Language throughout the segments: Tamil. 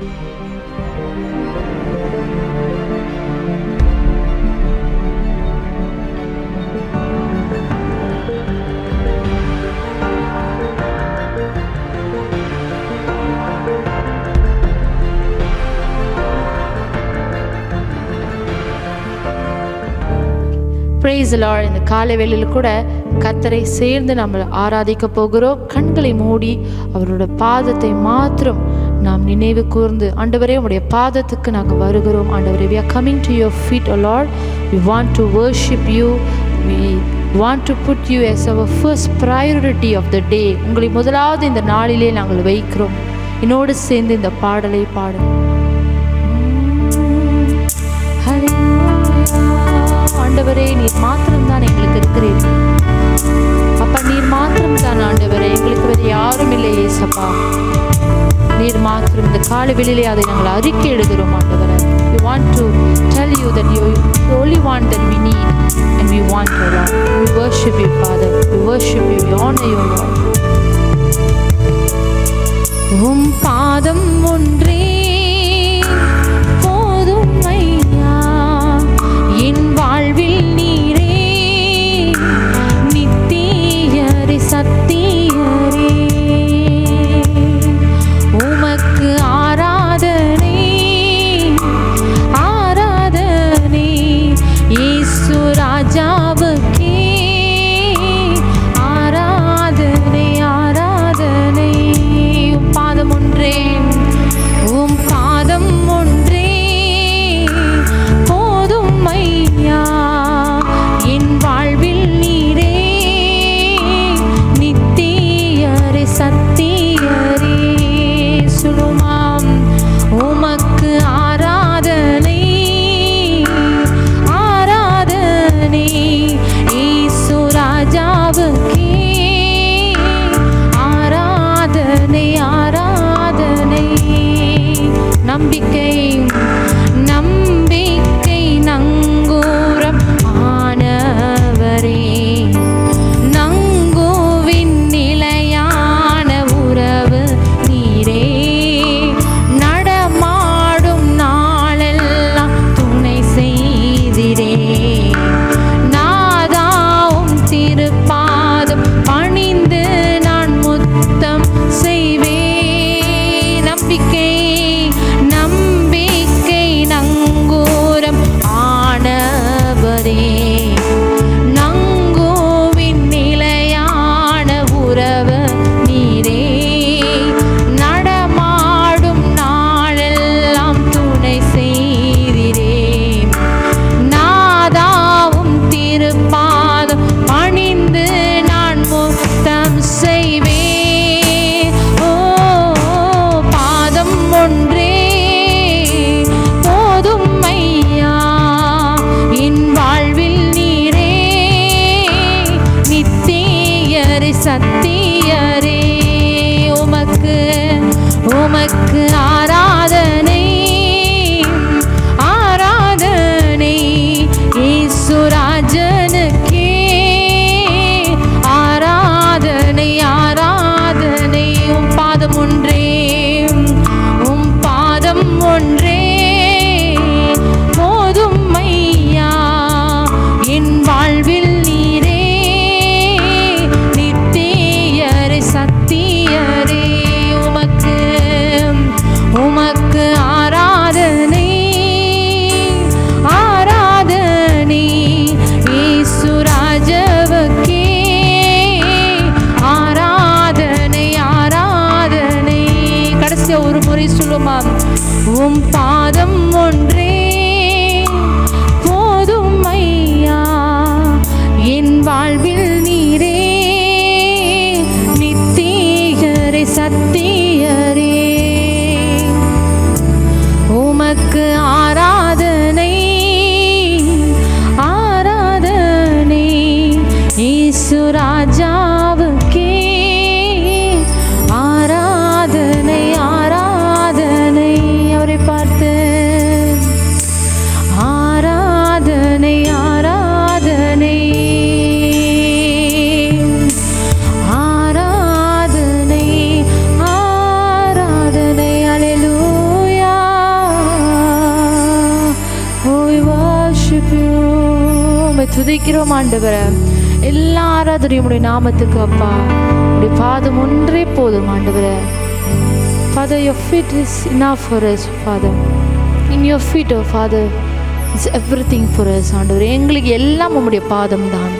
பிரைஸ் லார்ட் இந்த காலை வேளையில் கூட கத்தரை சேர்ந்து நம்ம ஆராதிக்க போகிறோம். கண்களை மூடி அவரோட பாதத்தை மாத்திரம் நாம் நினைவு கூர்ந்து ஆண்டவரே உடைய பாதத்துக்கு நாங்கள் வருகிறோம். ஆண்டவரே we are coming to your feet a lot we want to worship you we want to put you as our first priority of the day உங்களை முதலாவது இந்த நாளிலே நாங்கள் வைக்கிறோம். என்னோடு சேர்ந்து இந்த பாடலை பாடும் ஆண்டவரே நீர் மாத்திரம்தான் எங்களுக்கு இருக்கிறீர்கள் அப்பா நீர் மாத்திரம்தான் ஆண்டவரே. எங்களுக்கு வேறு யாரும் இல்லை ஏசப்பா. நீர் மாத்திரம் இந்த கால வெளியிலே அதை நாங்கள் அறிக்கை எழுதுகிறோம் ஆண்டவரே we want to tell you that you the only one that we need and we want you Lord we worship you Father we worship you we honor you Lord உம் பாதம் சத்தியரே உமக்கு உமக்கு இயேசு ராஜாவுக்கே. ஆராதனை ஆராதனை அவரை பார்த்து. ஆராதனை ஆராதனை. ஆராதனை ஆராதனை அலையூயா ஓய் வாஷிப் துதிக்கிறோம் ஆண்டவரை. எல்லா ஆராதனையும் உடைய நாமத்துக்கு அப்பா. உடைய பாதம் ஒன்றே போதும் ஆண்டவரே. Father your feet is enough for us father in your feet, father is everything for us ஆண்டவர். எங்களுக்கு எல்லாம் உம்முடைய பாதம் தான்.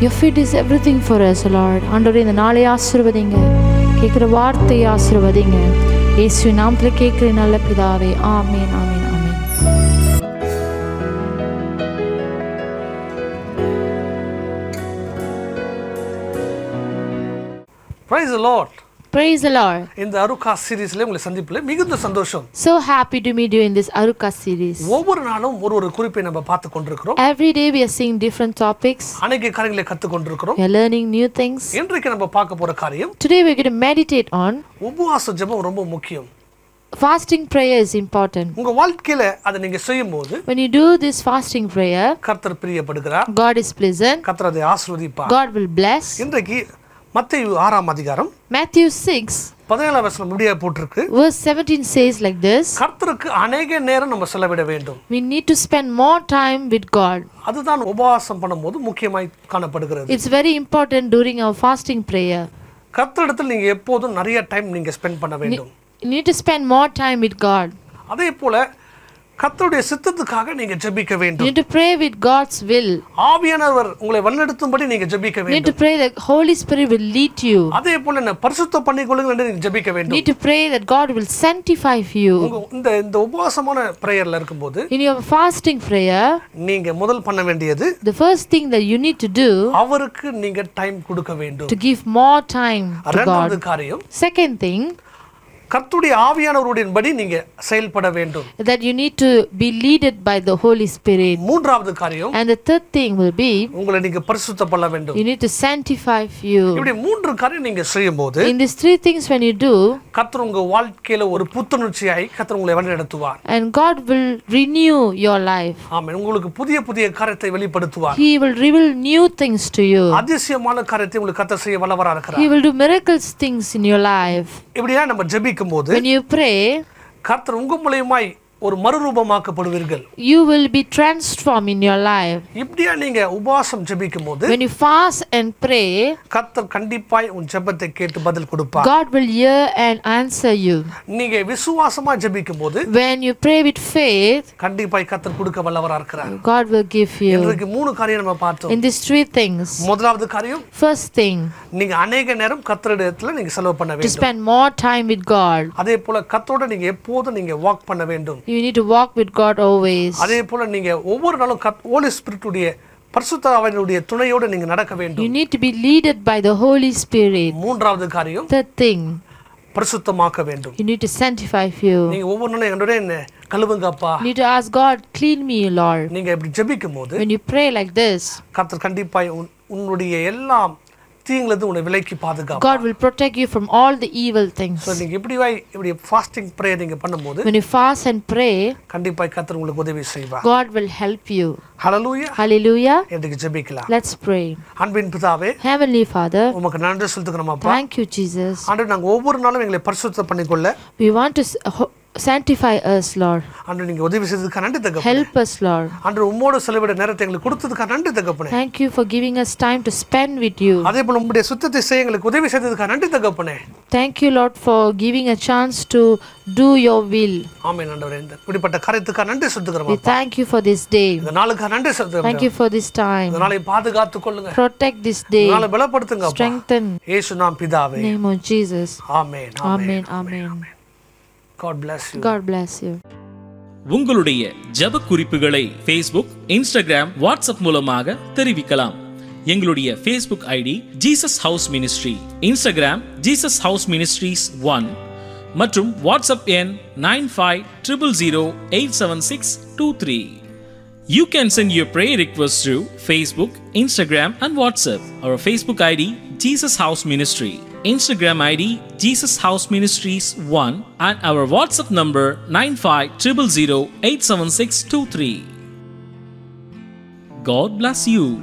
Your feet is everything for us lord ஆண்டவர் இந்த நாளை ஆசிர்வதிங்க. கேட்குற வார்த்தையை ஆசிர்வதிங்க. இயேசு நாமத்தில் கேட்குற நல்ல பிதாவே ஆமேன் ஆமேன் praise lord Praise the Lord. இந்த அருக்கா சீரீஸ்ல உங்களை சந்திப்பில் மிகுந்த சந்தோஷம் So happy to meet you in this Aruka series. ஒவ்வொரு நாளும் ஒரு ஒரு குறிப்பை நம்ம பார்த்து கொண்டிருக்கிறோம் Every day we are seeing different topics. அநேக காரியங்களை கற்றுக் கொண்டிருக்கிறோம் We are learning new things. இன்றைக்கு நம்ம பார்க்க போற காரியம் Today we're going to meditate on உபவாச ஜெபம் ரொம்ப முக்கியம் fasting prayer is important. உங்க வாழ்க்கையில அதை நீங்க செய்யும் போது When you do this fasting prayer, கர்த்தர் பிரியப்படுகிறார் God is pleasant, கர்த்தர் அதை ஆசீர்வதிப்பார் God will bless. இன்றைக்கு மத்திய ஆறாம் அதிகாரம் Matthew 6, பதினேழாம் வசனம் முடியா போட்டிருக்கு verse 17 says like this கர்த்தருக்கு அநேக நேரம் நம்ம செலவிட வேண்டும் We need to spend more time with God. அதுதான் உபவாசம் பண்ணும்போது முக்கியமாய் காணப்படுகிறது It's very important during our fasting prayer. கர்த்தரிடத்தில் நீங்க எப்போதும் நிறைய டைம் நீங்க ஸ்பெண்ட் பண்ண வேண்டும் You need to spend more time with God. அதே போல கர்த்தருடைய சித்தத்துக்காக நீங்க ஜெபிக்க You வேண்டும் need to pray with God's will. ஆவியானவர் உங்களை வழிநடத்தும்படி நீங்க ஜெபிக்க You need வேண்டும் to pray that Holy Spirit will lead you. அதே போல என்ன பரிசுத்த பண்ணிக்கொள்ளுங்கள் என்று நீங்க ஜெபிக்க You வேண்டும் need to pray that God will sanctify you. உங்க இந்த இந்த உபவாசமான பிரேயர்ல இருக்கும்போது In your fasting prayer, நீங்க முதல் பண்ண வேண்டியது the first thing that you need to do அவருக்கு நீங்க டைம் கொடுக்க வேண்டும் to give more time to இரண்டாவது God. காரியம் Second thing, கர்த்துடைய ஆவியானவருடையபடி நீங்க செயல்பட வேண்டும் that you need to be leaded by the Holy Spirit. மூன்றாவது காரியம் And the third thing will be உங்களை நீங்க பரிசுத்த பண்ண வேண்டும் you need to sanctify you. இப்படி மூன்று காரியம் நீங்க செய்யும் போது In these three things, when you do, கர்த்தர் உங்க வாழ்க்கையில ஒரு புத்துணர்ச்சியாய் கர்த்தர் உங்களை வழிநடத்துவார் and God will renew your life. ஆமென் உங்களுக்கு புதிய புதிய காரியத்தை வெளிப்படுத்துவார் He will reveal new things to you. அதிசயமான காரியத்தை உங்களுக்கு கர்த்தர் செய்ய வல்லவரா இருக்கிறார் He will do miracles things in your life. இப்படியா நம்ம ஜெபிக்கும் போது When you pray, கர்த்தர் உங்க மூலியமாய் ஒரு மறுரூபமாக்கப்படுவீர்கள் you will be transformed in your life. இப்படியா நீங்க உபவாசம் ஜெபிக்கும் போது When you fast and pray, கர்த்தர் கண்டிப்பாய் உன் ஜெபத்தை கேட்டு பதில் கொடுப்பார் God will hear and answer you. நீங்க விசுவாசமா ஜெபிக்கும் போது When you pray with faith, கண்டிப்பாய் கர்த்தர் கொடுக்க வல்லவரா இருக்கிறார் God will give you. இன்றைக்கு மூணு காரியம் நம்ம பார்த்தோம் In these three things, முதலாவது காரியம் first thing, நீங்க அநேக நேரம் கர்த்தரிடத்துல நீங்க செலவு பண்ண to வேண்டும் spend more time with God. அதே போல கர்த்தரோட நீங்க எப்போதும் நீங்க வாக் பண்ண வேண்டும் You need to walk with God always. அதே போல நீங்க ஒவ்வொரு நாளும் ஹோலி ஸ்பிரிட்டுடைய பரிசுத்தாவினுடைய துணையோடு நீங்க நடக்க You வேண்டும் need to be led by the Holy Spirit. மூன்றாவது காரியம் Third thing, பரிசுத்தமாக்க வேண்டும் you need to sanctify you. நீங்க ஒவ்வொரு நாளும் என்னோட என்ன கழுவுங்கப்பா You need to ask God, clean me, Lord. நீங்க இப்படி ஜெபிக்கும் போது When you pray like this, கர்த்தர் கண்டிப்பாய் உன்- உன்னுடைய எல்லாம் தீங்கிலிருந்து உன்னை விலைக்கு பாதுகாப்பு God will protect you from all the evil things. So நீங்க இப்படி வாய் இப்படி ஃபாஸ்டிங் ப்ரேயர் நீங்க பண்ணும்போது When you fast and pray, கண்டிப்பாய் கர்த்தர் உங்களுக்கு உதவி செய்வார் God will help you. Hallelujah Hallelujah. இன்றைக்கு ஜெபிக்கலாம் Let's pray. அன்பின் பிதாவே Heavenly Father, உமக்கு நன்றி செலுத்துக்கிறோமாப்பா thank you, Jesus. ஆண்டு நாங்க ஒவ்வொரு நாளும் எங்களை பரிசுத்தம் பண்ணிக்கொள்ள We want to sanctify us, Lord. ஆண்டு நீங்க உதவி செய்ததுக்கு நன்றி தகப்பனே Help us, Lord. ஆண்டு உம்மோடு செலவிட நேரத்தை எங்களுக்கு கொடுத்ததுக்கு நன்றி தகப்பனே Thank you for giving us time to spend with you. அதே போல உங்களுடைய சுத்தத்தை செய்ய எங்களுக்கு உதவி செய்ததுக்கு நன்றி தகப்பனே Thank you, Lord, for giving a chance to do your will. ஆமென் ஆண்டவரே இந்த இப்படிப்பட்ட காரியத்துக்கு நன்றி We செலுத்துக்கிறோம் thank you for this day. இந்த நாளுக்கு நன்றி செலுத்துகிறோம் Thank you for this time. இந்த நாளை பாதுகாத்துக் கொள்ளுங்க Protect this day. நாளை பலப்படுத்துங்க. Strengthen. இயேசு நாம் பிதாவே name of Jesus. ஆமென் ஆமென் Amen. Amen. God bless you God bless you. உங்களுடைய ஜெப குறிப்புகளை ஃபேஸ்புக் இன்ஸ்டாகிராம் வாட்ஸ்அப் மூலமாக தெரிவிக்கலாம் எங்களுடைய Facebook ID Jesus house ministry Instagram Jesus house ministries one மற்றும் வாட்ஸ்அப் எண் nine five triple zero eight seven six two three You can send your prayer requests through Facebook, Instagram, and WhatsApp. Our Facebook ID, Jesus House Ministry. Instagram ID, Jesus House Ministries 1. And our WhatsApp number, 950087623. God bless you.